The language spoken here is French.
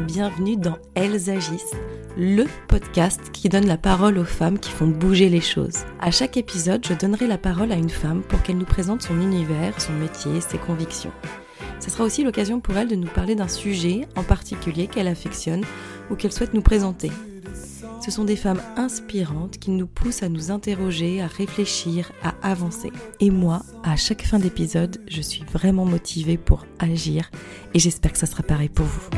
bienvenue dans Elles agissent, le podcast qui donne la parole aux femmes qui font bouger les choses. À chaque épisode, je donnerai la parole à une femme pour qu'elle nous présente son univers, son métier, ses convictions. Ce sera aussi l'occasion pour elle de nous parler d'un sujet en particulier qu'elle affectionne ou qu'elle souhaite nous présenter. Ce sont des femmes inspirantes qui nous poussent à nous interroger, à réfléchir, à avancer. Et moi, à chaque fin d'épisode, je suis vraiment motivée pour agir et j'espère que ça sera pareil pour vous.